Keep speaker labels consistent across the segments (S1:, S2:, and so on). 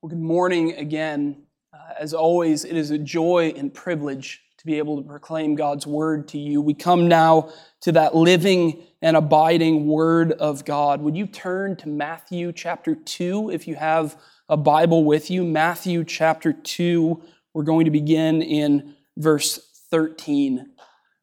S1: Well, good morning again. Uh, as always, it is a joy and privilege to be able to proclaim God's word to you. We come now to that living and abiding word of God. Would you turn to Matthew chapter 2 if you have a Bible with you? Matthew chapter 2. We're going to begin in verse 13.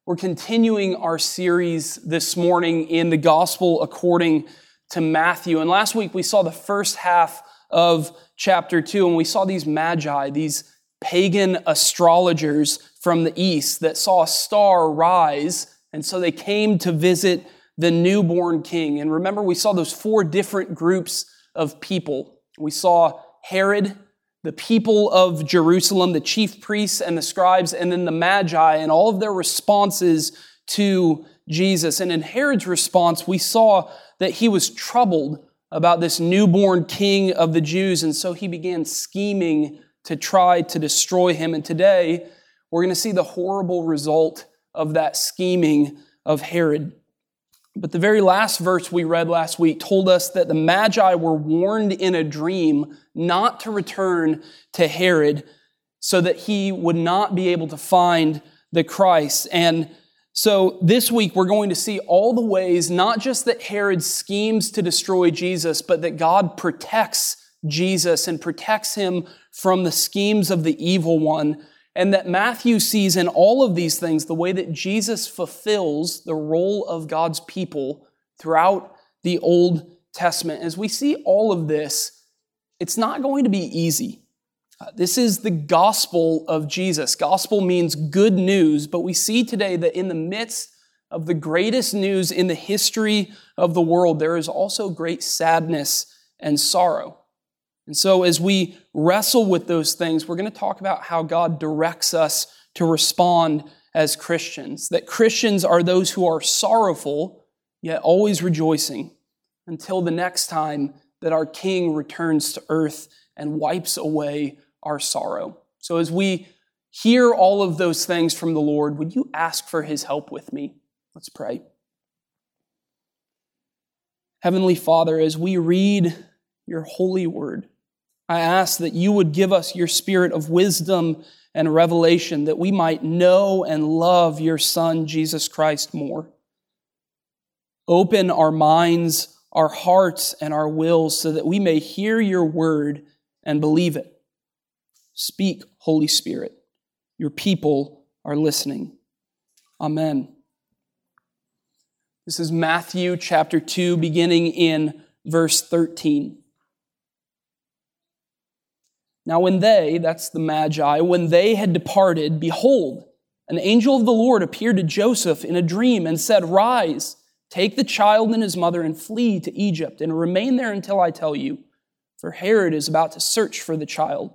S1: We're continuing our series this morning in the gospel according to Matthew. And last week we saw the first half of chapter 2, and we saw these magi, these pagan astrologers from the east that saw a star rise, and so they came to visit the newborn king. And remember, we saw those four different groups of people. We saw Herod, the people of Jerusalem, the chief priests and the scribes, and then the magi, and all of their responses to Jesus. And in Herod's response, we saw that he was troubled about this newborn king of the Jews, and so he began scheming to try to destroy him. And today, we're going to see the horrible result of that scheming of Herod. But the very last verse we read last week told us that the Magi were warned in a dream not to return to Herod so that he would not be able to find the Christ. And so this week we're going to see all the ways, not just that Herod schemes to destroy Jesus, but that God protects Jesus and protects him from the schemes of the evil one. And that Matthew sees in all of these things the way that Jesus fulfills the role of God's people throughout the Old Testament. As we see all of this, it's not going to be easy. This is the gospel of Jesus. Gospel means good news, but we see today that in the midst of the greatest news in the history of the world, there is also great sadness and sorrow. And so, as we wrestle with those things, we're going to talk about how God directs us to respond as Christians. That Christians are those who are sorrowful, yet always rejoicing until the next time that our King returns to earth and wipes away our sorrow. So as we hear all of those things from the Lord, would you ask for his help with me? Let's pray. Heavenly Father, as we read your holy word, I ask that you would give us your spirit of wisdom and revelation that we might know and love your Son, Jesus Christ, more. Open our minds, our hearts, and our wills so that we may hear your word and believe it. Speak, Holy Spirit. Your people are listening. Amen. This is Matthew chapter 2, beginning in verse 13. Now, when they, that's the Magi, when they had departed, behold, an angel of the Lord appeared to Joseph in a dream and said, Rise, take the child and his mother and flee to Egypt and remain there until I tell you, for Herod is about to search for the child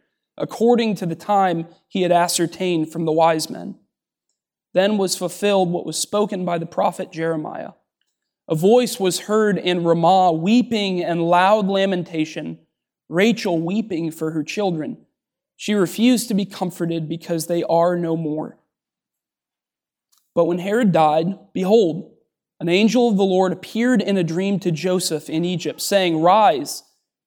S1: according to the time he had ascertained from the wise men. Then was fulfilled what was spoken by the prophet Jeremiah. A voice was heard in Ramah, weeping and loud lamentation, Rachel weeping for her children. She refused to be comforted because they are no more. But when Herod died, behold, an angel of the Lord appeared in a dream to Joseph in Egypt, saying, Rise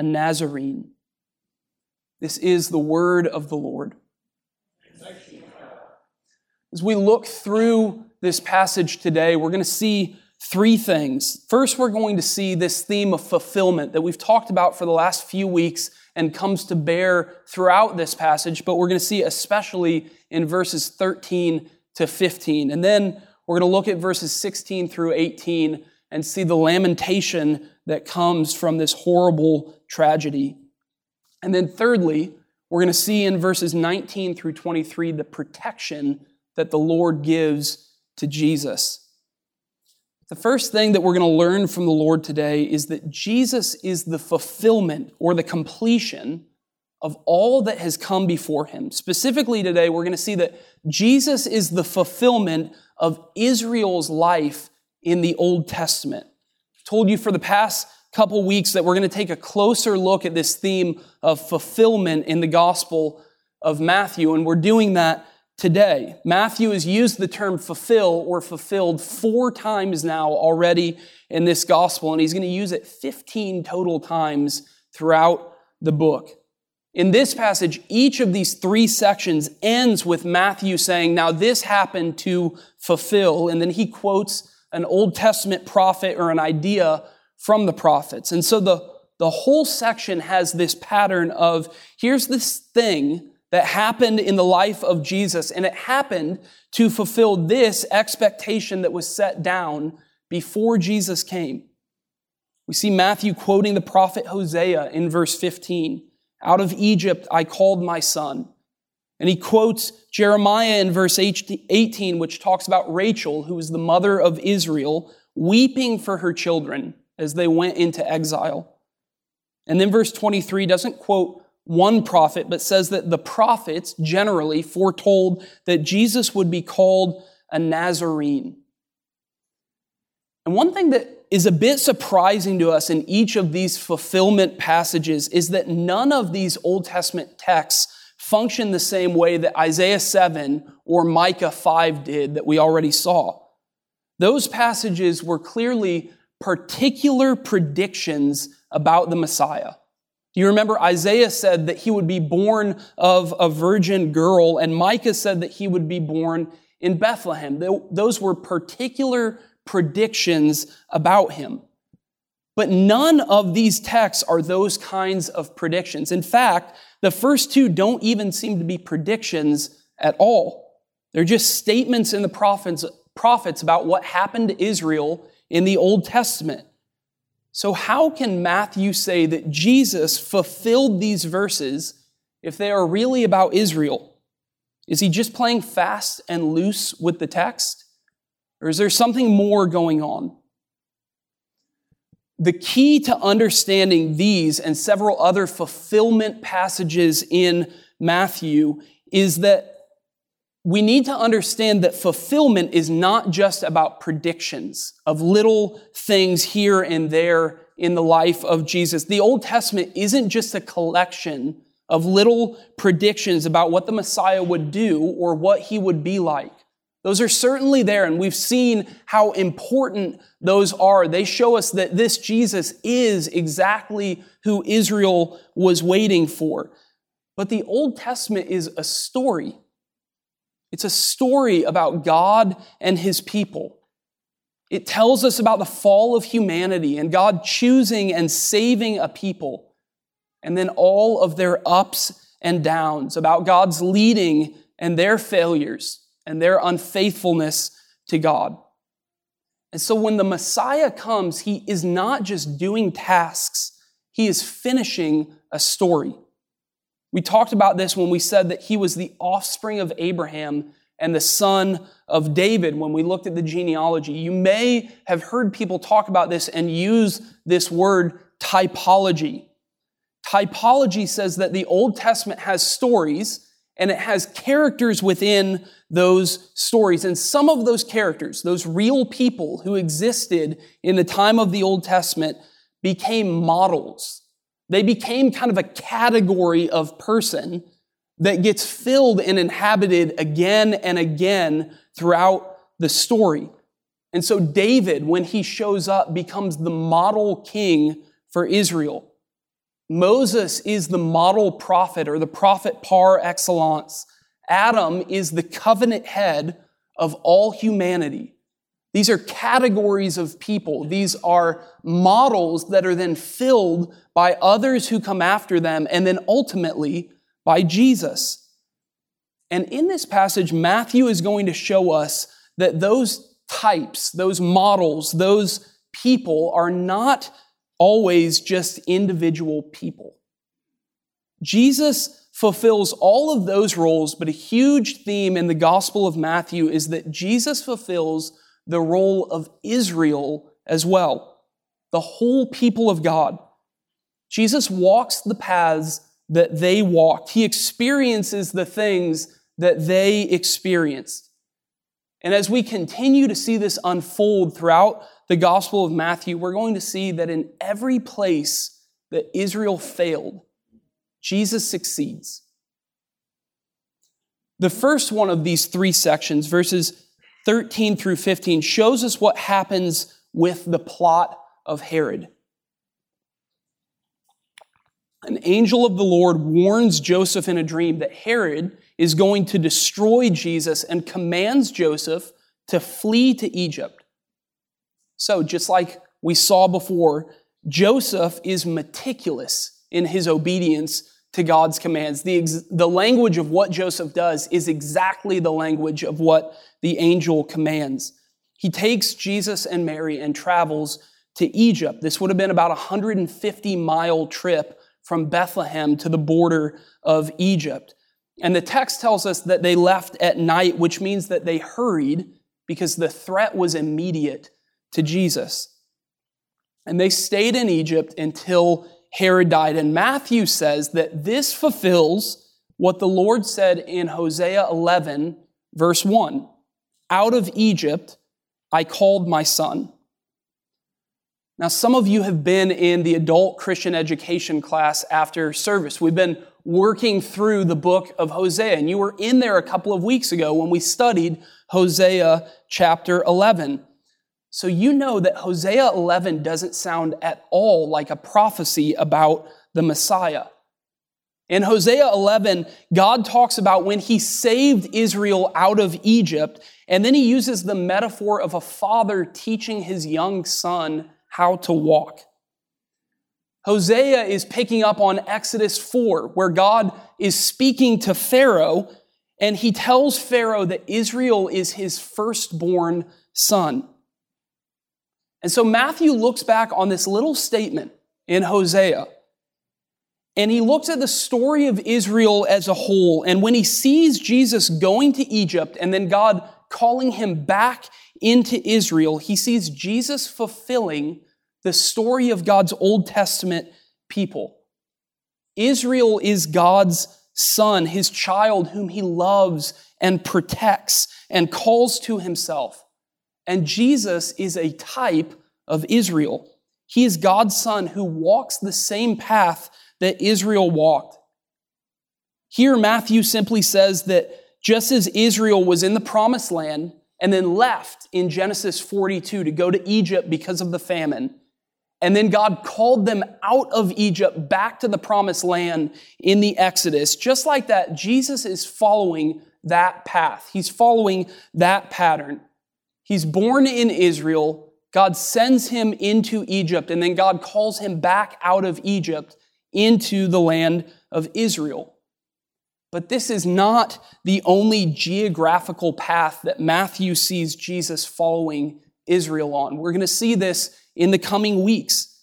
S1: a Nazarene. This is the word of the Lord. As we look through this passage today, we're going to see three things. First, we're going to see this theme of fulfillment that we've talked about for the last few weeks and comes to bear throughout this passage, but we're going to see especially in verses 13 to 15. And then we're going to look at verses 16 through 18 and see the lamentation that comes from this horrible tragedy. And then, thirdly, we're going to see in verses 19 through 23 the protection that the Lord gives to Jesus. The first thing that we're going to learn from the Lord today is that Jesus is the fulfillment or the completion of all that has come before him. Specifically today, we're going to see that Jesus is the fulfillment of Israel's life in the Old Testament. I've told you for the past couple weeks that we're going to take a closer look at this theme of fulfillment in the Gospel of Matthew, and we're doing that today. Matthew has used the term fulfill or fulfilled four times now already in this Gospel, and he's going to use it 15 total times throughout the book. In this passage, each of these three sections ends with Matthew saying, Now this happened to fulfill. And then he quotes an Old Testament prophet or an idea from the prophets. And so the, the whole section has this pattern of here's this thing that happened in the life of Jesus, and it happened to fulfill this expectation that was set down before Jesus came. We see Matthew quoting the prophet Hosea in verse 15. Out of Egypt I called my son. And he quotes Jeremiah in verse 18, which talks about Rachel, who was the mother of Israel, weeping for her children as they went into exile. And then verse 23 doesn't quote one prophet, but says that the prophets generally foretold that Jesus would be called a Nazarene. And one thing that is a bit surprising to us in each of these fulfillment passages is that none of these Old Testament texts function the same way that Isaiah 7 or Micah 5 did that we already saw. Those passages were clearly particular predictions about the Messiah. Do you remember Isaiah said that he would be born of a virgin girl, and Micah said that he would be born in Bethlehem? Those were particular predictions about him. But none of these texts are those kinds of predictions. In fact, the first two don't even seem to be predictions at all. They're just statements in the prophets, prophets about what happened to Israel in the Old Testament. So, how can Matthew say that Jesus fulfilled these verses if they are really about Israel? Is he just playing fast and loose with the text? Or is there something more going on? The key to understanding these and several other fulfillment passages in Matthew is that we need to understand that fulfillment is not just about predictions of little things here and there in the life of Jesus. The Old Testament isn't just a collection of little predictions about what the Messiah would do or what he would be like. Those are certainly there, and we've seen how important those are. They show us that this Jesus is exactly who Israel was waiting for. But the Old Testament is a story. It's a story about God and his people. It tells us about the fall of humanity and God choosing and saving a people, and then all of their ups and downs, about God's leading and their failures and their unfaithfulness to God. And so when the Messiah comes, he is not just doing tasks, he is finishing a story. We talked about this when we said that he was the offspring of Abraham and the son of David when we looked at the genealogy. You may have heard people talk about this and use this word typology. Typology says that the Old Testament has stories and it has characters within those stories. And some of those characters, those real people who existed in the time of the Old Testament, became models. They became kind of a category of person that gets filled and inhabited again and again throughout the story. And so David, when he shows up, becomes the model king for Israel. Moses is the model prophet or the prophet par excellence. Adam is the covenant head of all humanity. These are categories of people. These are models that are then filled by others who come after them and then ultimately by Jesus. And in this passage, Matthew is going to show us that those types, those models, those people are not always just individual people. Jesus fulfills all of those roles, but a huge theme in the Gospel of Matthew is that Jesus fulfills the role of Israel as well, the whole people of God. Jesus walks the paths that they walked. He experiences the things that they experienced. And as we continue to see this unfold throughout the Gospel of Matthew, we're going to see that in every place that Israel failed, Jesus succeeds. The first one of these three sections, verses 13 through 15, shows us what happens with the plot of Herod. An angel of the Lord warns Joseph in a dream that Herod is going to destroy Jesus and commands Joseph to flee to Egypt. So, just like we saw before, Joseph is meticulous in his obedience to God's commands. The, ex- the language of what Joseph does is exactly the language of what the angel commands. He takes Jesus and Mary and travels to Egypt. This would have been about a 150 mile trip from Bethlehem to the border of Egypt. And the text tells us that they left at night, which means that they hurried because the threat was immediate to Jesus. And they stayed in Egypt until Herod died. And Matthew says that this fulfills what the Lord said in Hosea 11, verse 1 Out of Egypt I called my son. Now, some of you have been in the adult Christian education class after service. We've been working through the book of Hosea, and you were in there a couple of weeks ago when we studied Hosea chapter 11. So you know that Hosea 11 doesn't sound at all like a prophecy about the Messiah. In Hosea 11, God talks about when he saved Israel out of Egypt, and then he uses the metaphor of a father teaching his young son how to walk. Hosea is picking up on Exodus 4, where God is speaking to Pharaoh, and he tells Pharaoh that Israel is his firstborn son. And so Matthew looks back on this little statement in Hosea, and he looks at the story of Israel as a whole. And when he sees Jesus going to Egypt and then God calling him back into Israel, he sees Jesus fulfilling the story of God's Old Testament people. Israel is God's son, his child, whom he loves and protects and calls to himself. And Jesus is a type of Israel. He is God's son who walks the same path that Israel walked. Here, Matthew simply says that just as Israel was in the promised land and then left in Genesis 42 to go to Egypt because of the famine, and then God called them out of Egypt back to the promised land in the Exodus, just like that, Jesus is following that path. He's following that pattern. He's born in Israel. God sends him into Egypt, and then God calls him back out of Egypt into the land of Israel. But this is not the only geographical path that Matthew sees Jesus following Israel on. We're going to see this in the coming weeks.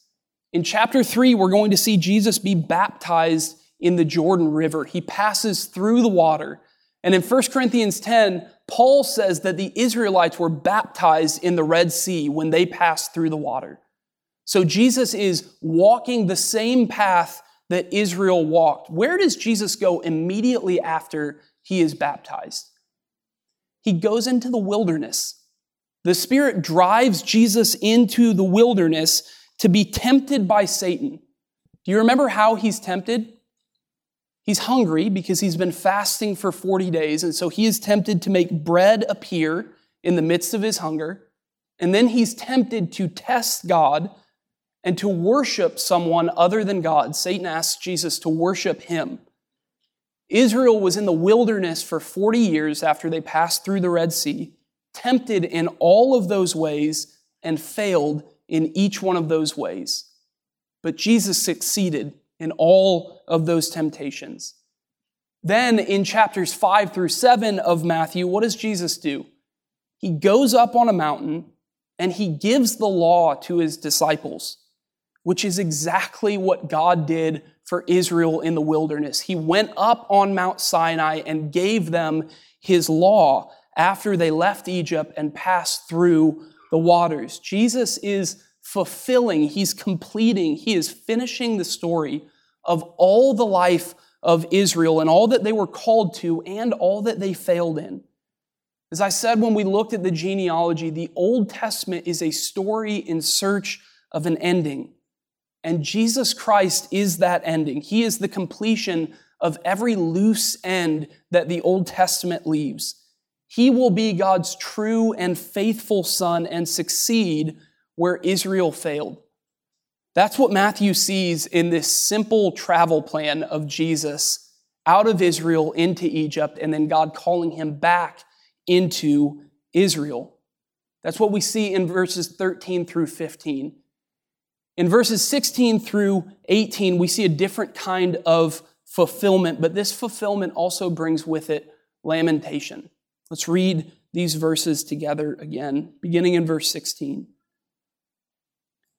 S1: In chapter 3, we're going to see Jesus be baptized in the Jordan River. He passes through the water. And in 1 Corinthians 10, Paul says that the Israelites were baptized in the Red Sea when they passed through the water. So Jesus is walking the same path that Israel walked. Where does Jesus go immediately after he is baptized? He goes into the wilderness. The Spirit drives Jesus into the wilderness to be tempted by Satan. Do you remember how he's tempted? He's hungry because he's been fasting for 40 days, and so he is tempted to make bread appear in the midst of his hunger. And then he's tempted to test God and to worship someone other than God. Satan asks Jesus to worship him. Israel was in the wilderness for 40 years after they passed through the Red Sea, tempted in all of those ways and failed in each one of those ways. But Jesus succeeded in all of those temptations. Then in chapters 5 through 7 of Matthew, what does Jesus do? He goes up on a mountain and he gives the law to his disciples, which is exactly what God did for Israel in the wilderness. He went up on Mount Sinai and gave them his law after they left Egypt and passed through the waters. Jesus is fulfilling, he's completing, he is finishing the story of all the life of Israel and all that they were called to and all that they failed in. As I said when we looked at the genealogy, the Old Testament is a story in search of an ending. And Jesus Christ is that ending. He is the completion of every loose end that the Old Testament leaves. He will be God's true and faithful son and succeed where Israel failed. That's what Matthew sees in this simple travel plan of Jesus out of Israel into Egypt and then God calling him back into Israel. That's what we see in verses 13 through 15. In verses 16 through 18, we see a different kind of fulfillment, but this fulfillment also brings with it lamentation. Let's read these verses together again, beginning in verse 16.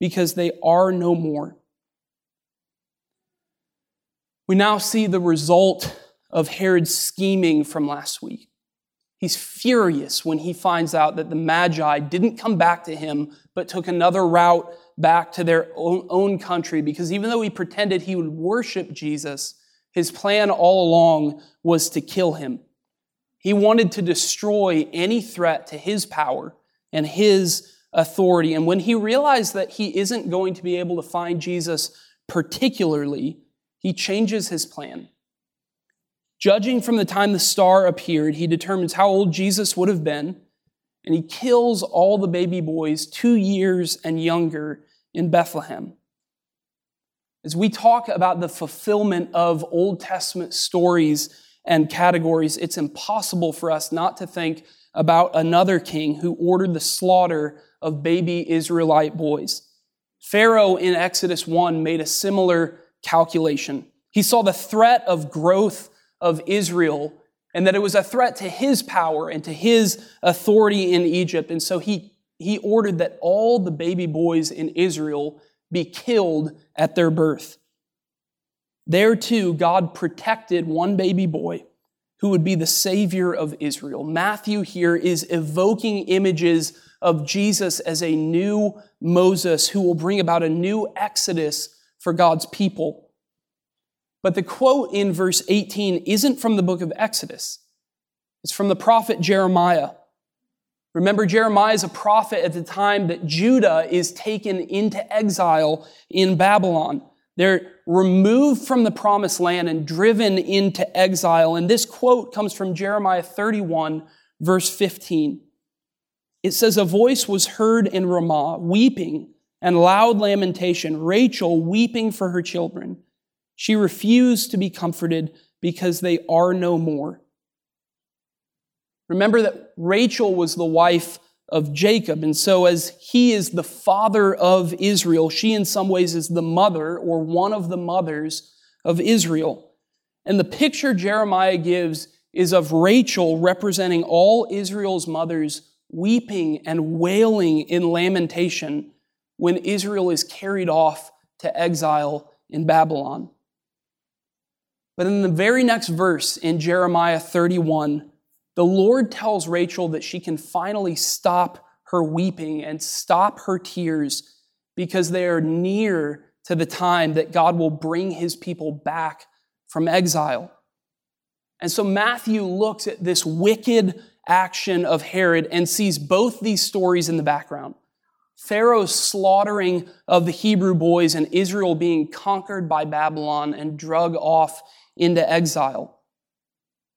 S1: because they are no more. We now see the result of Herod's scheming from last week. He's furious when he finds out that the Magi didn't come back to him, but took another route back to their own country because even though he pretended he would worship Jesus, his plan all along was to kill him. He wanted to destroy any threat to his power and his authority. And when he realized that he isn't going to be able to find Jesus particularly, he changes his plan. Judging from the time the star appeared, he determines how old Jesus would have been, and he kills all the baby boys two years and younger in Bethlehem. As we talk about the fulfillment of Old Testament stories and categories, it's impossible for us not to think about another king who ordered the slaughter of baby Israelite boys. Pharaoh in Exodus 1 made a similar calculation. He saw the threat of growth of Israel and that it was a threat to his power and to his authority in Egypt. And so he, he ordered that all the baby boys in Israel be killed at their birth. There too, God protected one baby boy who would be the Savior of Israel. Matthew here is evoking images of Jesus as a new Moses who will bring about a new exodus for God's people. But the quote in verse 18 isn't from the book of Exodus. It's from the prophet Jeremiah. Remember, Jeremiah is a prophet at the time that Judah is taken into exile in Babylon. They're removed from the promised land and driven into exile. And this quote comes from Jeremiah 31, verse 15. It says, A voice was heard in Ramah, weeping and loud lamentation, Rachel weeping for her children. She refused to be comforted because they are no more. Remember that Rachel was the wife of Jacob, and so as he is the father of Israel, she in some ways is the mother or one of the mothers of Israel. And the picture Jeremiah gives is of Rachel representing all Israel's mothers weeping and wailing in lamentation when Israel is carried off to exile in Babylon. But in the very next verse in Jeremiah 31, the Lord tells Rachel that she can finally stop her weeping and stop her tears because they are near to the time that God will bring his people back from exile. And so Matthew looks at this wicked action of Herod and sees both these stories in the background. Pharaoh's slaughtering of the Hebrew boys and Israel being conquered by Babylon and drug off into exile.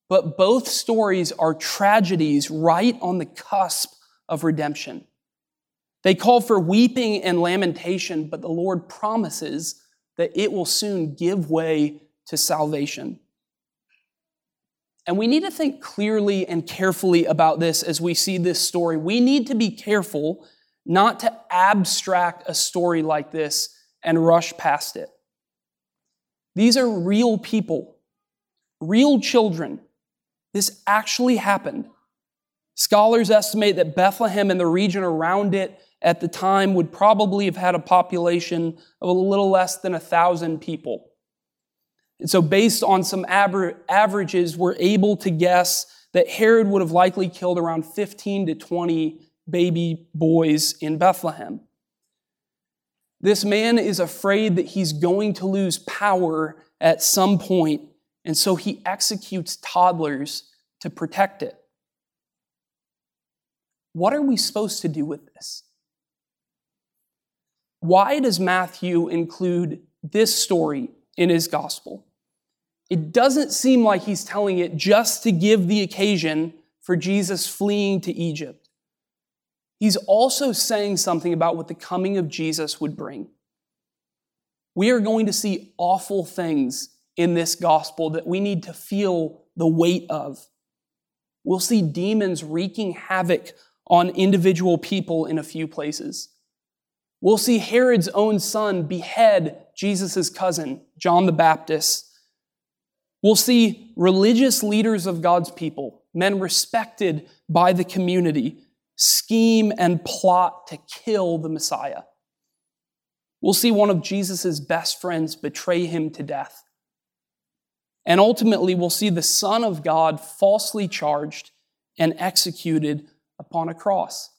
S1: But both stories are tragedies right on the cusp of redemption. They call for weeping and lamentation, but the Lord promises that it will soon give way to salvation. And we need to think clearly and carefully about this as we see this story. We need to be careful not to abstract a story like this and rush past it. These are real people, real children. This actually happened. Scholars estimate that Bethlehem and the region around it at the time would probably have had a population of a little less than a thousand people. And so, based on some averages, we're able to guess that Herod would have likely killed around 15 to 20 baby boys in Bethlehem. This man is afraid that he's going to lose power at some point, and so he executes toddlers to protect it. What are we supposed to do with this? Why does Matthew include this story in his gospel? It doesn't seem like he's telling it just to give the occasion for Jesus fleeing to Egypt. He's also saying something about what the coming of Jesus would bring. We are going to see awful things in this gospel that we need to feel the weight of. We'll see demons wreaking havoc on individual people in a few places. We'll see Herod's own son behead Jesus' cousin, John the Baptist. We'll see religious leaders of God's people, men respected by the community, scheme and plot to kill the Messiah. We'll see one of Jesus' best friends betray him to death. And ultimately, we'll see the Son of God falsely charged and executed upon a cross.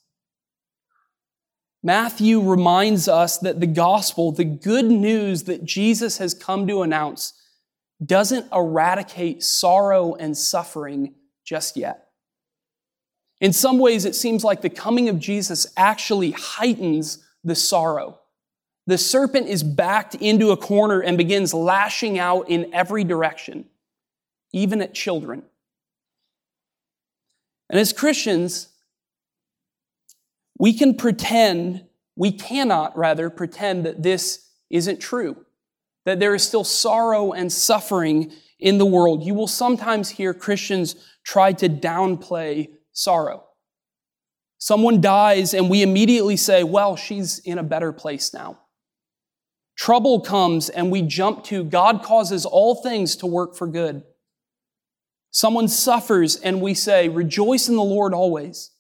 S1: Matthew reminds us that the gospel, the good news that Jesus has come to announce, doesn't eradicate sorrow and suffering just yet. In some ways, it seems like the coming of Jesus actually heightens the sorrow. The serpent is backed into a corner and begins lashing out in every direction, even at children. And as Christians, we can pretend, we cannot rather pretend that this isn't true, that there is still sorrow and suffering in the world. You will sometimes hear Christians try to downplay sorrow. Someone dies, and we immediately say, Well, she's in a better place now. Trouble comes, and we jump to God causes all things to work for good. Someone suffers, and we say, Rejoice in the Lord always.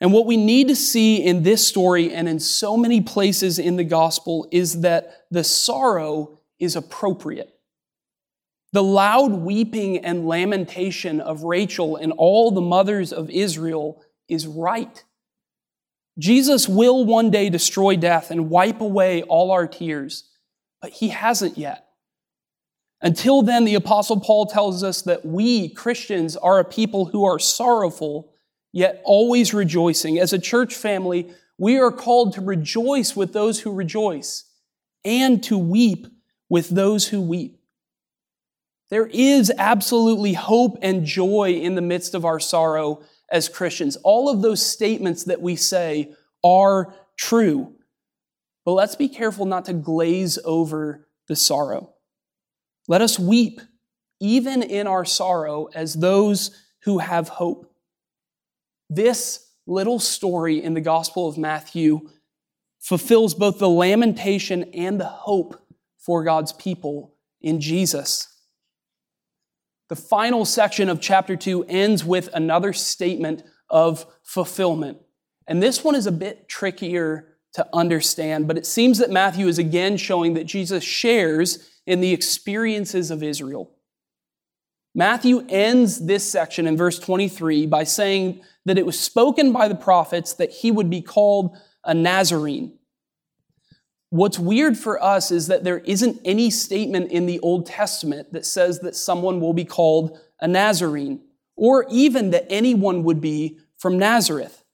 S1: And what we need to see in this story and in so many places in the gospel is that the sorrow is appropriate. The loud weeping and lamentation of Rachel and all the mothers of Israel is right. Jesus will one day destroy death and wipe away all our tears, but he hasn't yet. Until then, the Apostle Paul tells us that we, Christians, are a people who are sorrowful, yet always rejoicing. As a church family, we are called to rejoice with those who rejoice and to weep with those who weep. There is absolutely hope and joy in the midst of our sorrow as Christians. All of those statements that we say are true. But let's be careful not to glaze over the sorrow. Let us weep, even in our sorrow, as those who have hope. This little story in the Gospel of Matthew fulfills both the lamentation and the hope for God's people in Jesus. The final section of chapter 2 ends with another statement of fulfillment. And this one is a bit trickier to understand, but it seems that Matthew is again showing that Jesus shares in the experiences of Israel. Matthew ends this section in verse 23 by saying that it was spoken by the prophets that he would be called a Nazarene. What's weird for us is that there isn't any statement in the Old Testament that says that someone will be called a Nazarene or even that anyone would be from Nazareth.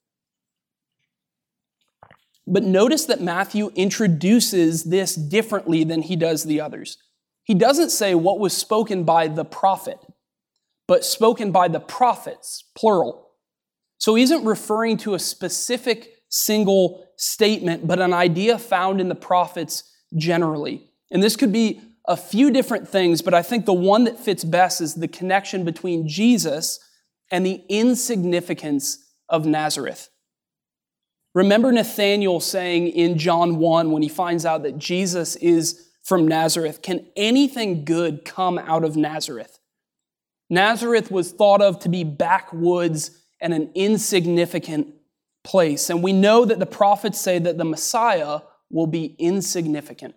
S1: But notice that Matthew introduces this differently than he does the others. He doesn't say what was spoken by the prophet, but spoken by the prophets, plural. So he isn't referring to a specific single statement, but an idea found in the prophets generally. And this could be a few different things, but I think the one that fits best is the connection between Jesus and the insignificance of Nazareth. Remember Nathanael saying in John 1 when he finds out that Jesus is from Nazareth, Can anything good come out of Nazareth? Nazareth was thought of to be backwoods and an insignificant place. And we know that the prophets say that the Messiah will be insignificant.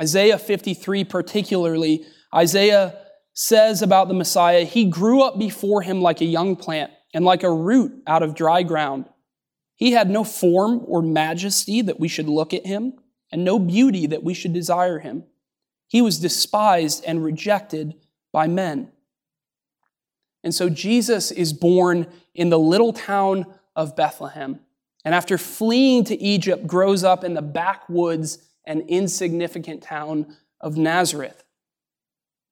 S1: Isaiah 53, particularly, Isaiah says about the Messiah, He grew up before him like a young plant and like a root out of dry ground. He had no form or majesty that we should look at him, and no beauty that we should desire him. He was despised and rejected by men. And so Jesus is born in the little town of Bethlehem. And after fleeing to Egypt, grows up in the backwoods and insignificant town of Nazareth.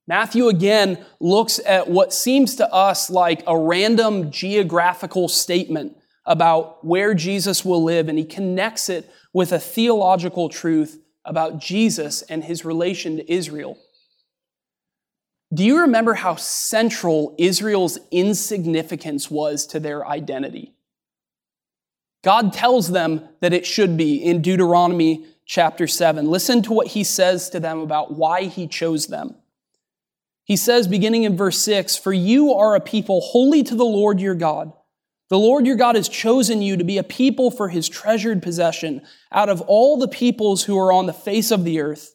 S1: Matthew again looks at what seems to us like a random geographical statement about where Jesus will live, and he connects it with a theological truth about Jesus and his relation to Israel. Do you remember how central Israel's insignificance was to their identity? God tells them that it should be in Deuteronomy chapter 7. Listen to what he says to them about why he chose them. He says, beginning in verse 6, For you are a people holy to the Lord your God. The Lord your God has chosen you to be a people for his treasured possession out of all the peoples who are on the face of the earth.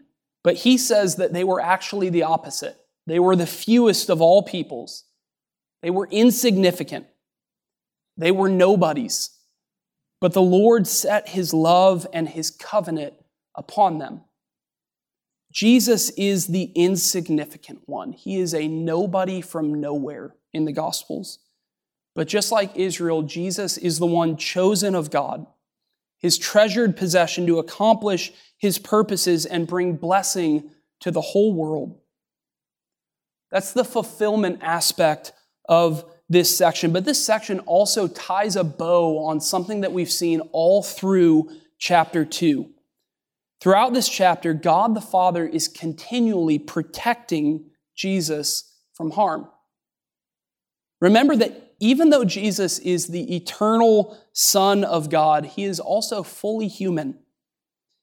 S1: but he says that they were actually the opposite. They were the fewest of all peoples. They were insignificant. They were nobodies. But the Lord set his love and his covenant upon them. Jesus is the insignificant one. He is a nobody from nowhere in the Gospels. But just like Israel, Jesus is the one chosen of God, his treasured possession to accomplish his purposes and bring blessing to the whole world. That's the fulfillment aspect of this section. But this section also ties a bow on something that we've seen all through chapter 2. Throughout this chapter, God the Father is continually protecting Jesus from harm. Remember that even though Jesus is the eternal Son of God, he is also fully human.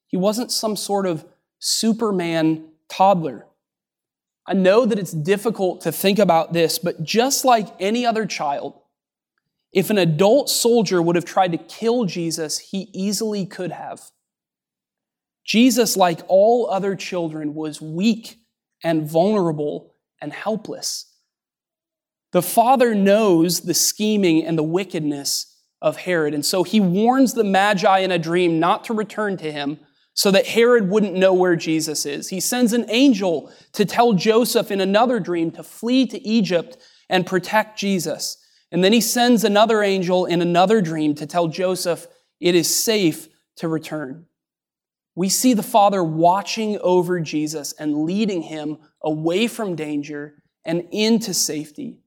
S1: He wasn't some sort of Superman toddler. I know that it's difficult to think about this, but just like any other child, if an adult soldier would have tried to kill Jesus, he easily could have. Jesus, like all other children, was weak and vulnerable and helpless. The father knows the scheming and the wickedness of Herod. And so he warns the Magi in a dream not to return to him so that Herod wouldn't know where Jesus is. He sends an angel to tell Joseph in another dream to flee to Egypt and protect Jesus. And then he sends another angel in another dream to tell Joseph it is safe to return. We see the Father watching over Jesus and leading him away from danger and into safety.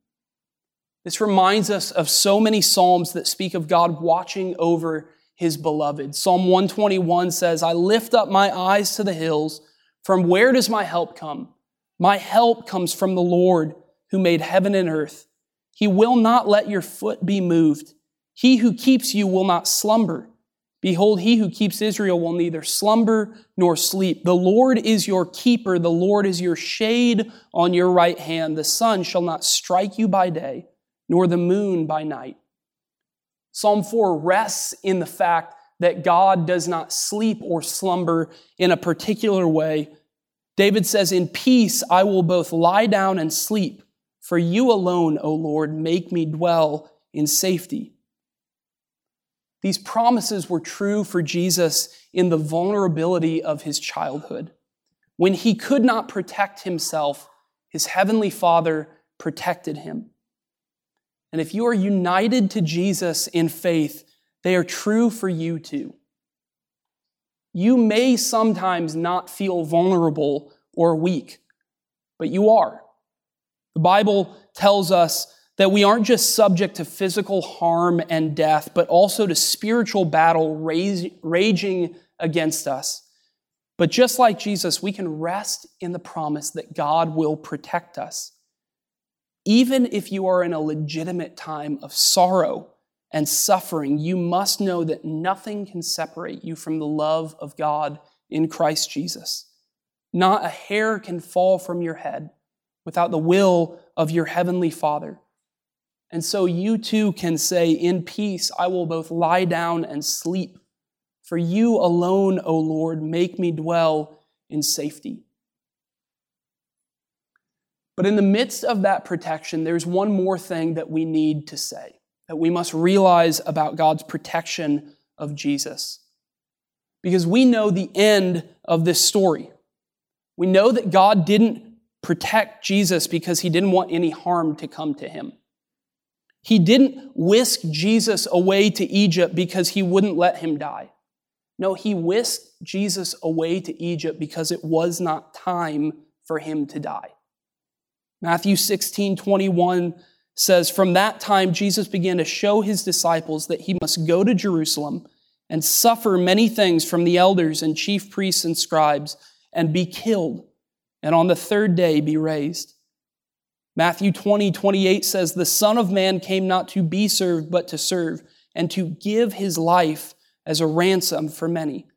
S1: This reminds us of so many Psalms that speak of God watching over his beloved. Psalm 121 says, I lift up my eyes to the hills. From where does my help come? My help comes from the Lord who made heaven and earth. He will not let your foot be moved. He who keeps you will not slumber. Behold, he who keeps Israel will neither slumber nor sleep. The Lord is your keeper. The Lord is your shade on your right hand. The sun shall not strike you by day nor the moon by night. Psalm 4 rests in the fact that God does not sleep or slumber in a particular way. David says, In peace I will both lie down and sleep, for you alone, O Lord, make me dwell in safety. These promises were true for Jesus in the vulnerability of his childhood. When he could not protect himself, his heavenly Father protected him. And if you are united to Jesus in faith, they are true for you too. You may sometimes not feel vulnerable or weak, but you are. The Bible tells us that we aren't just subject to physical harm and death, but also to spiritual battle raging against us. But just like Jesus, we can rest in the promise that God will protect us. Even if you are in a legitimate time of sorrow and suffering, you must know that nothing can separate you from the love of God in Christ Jesus. Not a hair can fall from your head without the will of your heavenly Father. And so you too can say, In peace, I will both lie down and sleep. For you alone, O Lord, make me dwell in safety. But in the midst of that protection, there's one more thing that we need to say, that we must realize about God's protection of Jesus. Because we know the end of this story. We know that God didn't protect Jesus because he didn't want any harm to come to him. He didn't whisk Jesus away to Egypt because he wouldn't let him die. No, he whisked Jesus away to Egypt because it was not time for him to die. Matthew 16, 21 says, From that time, Jesus began to show his disciples that he must go to Jerusalem and suffer many things from the elders and chief priests and scribes and be killed, and on the third day be raised. Matthew 20, 28 says, The Son of Man came not to be served, but to serve, and to give his life as a ransom for many.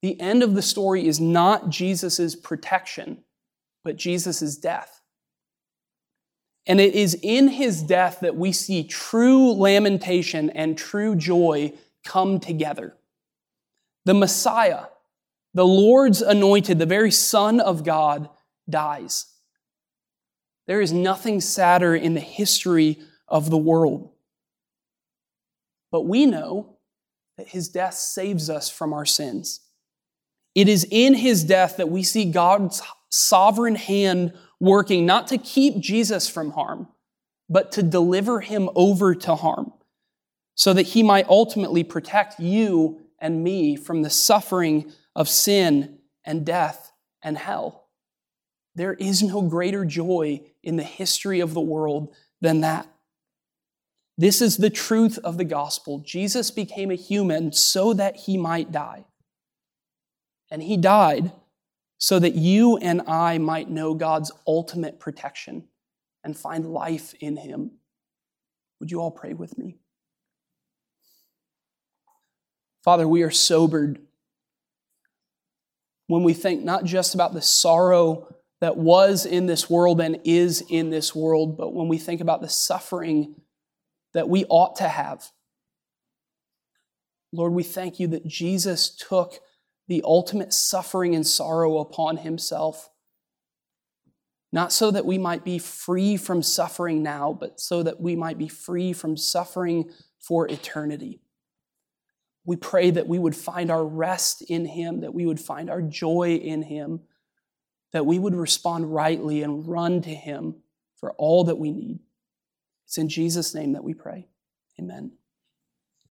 S1: The end of the story is not Jesus' protection but Jesus' death. And it is in his death that we see true lamentation and true joy come together. The Messiah, the Lord's anointed, the very Son of God, dies. There is nothing sadder in the history of the world. But we know that his death saves us from our sins. It is in his death that we see God's sovereign hand working not to keep Jesus from harm, but to deliver him over to harm, so that he might ultimately protect you and me from the suffering of sin and death and hell. There is no greater joy in the history of the world than that. This is the truth of the gospel. Jesus became a human so that he might die. And he died so that you and I might know God's ultimate protection and find life in Him. Would you all pray with me? Father, we are sobered when we think not just about the sorrow that was in this world and is in this world, but when we think about the suffering that we ought to have. Lord, we thank you that Jesus took the ultimate suffering and sorrow upon himself. Not so that we might be free from suffering now, but so that we might be free from suffering for eternity. We pray that we would find our rest in Him, that we would find our joy in Him, that we would respond rightly and run to Him for all that we need. It's in Jesus' name that we pray. Amen.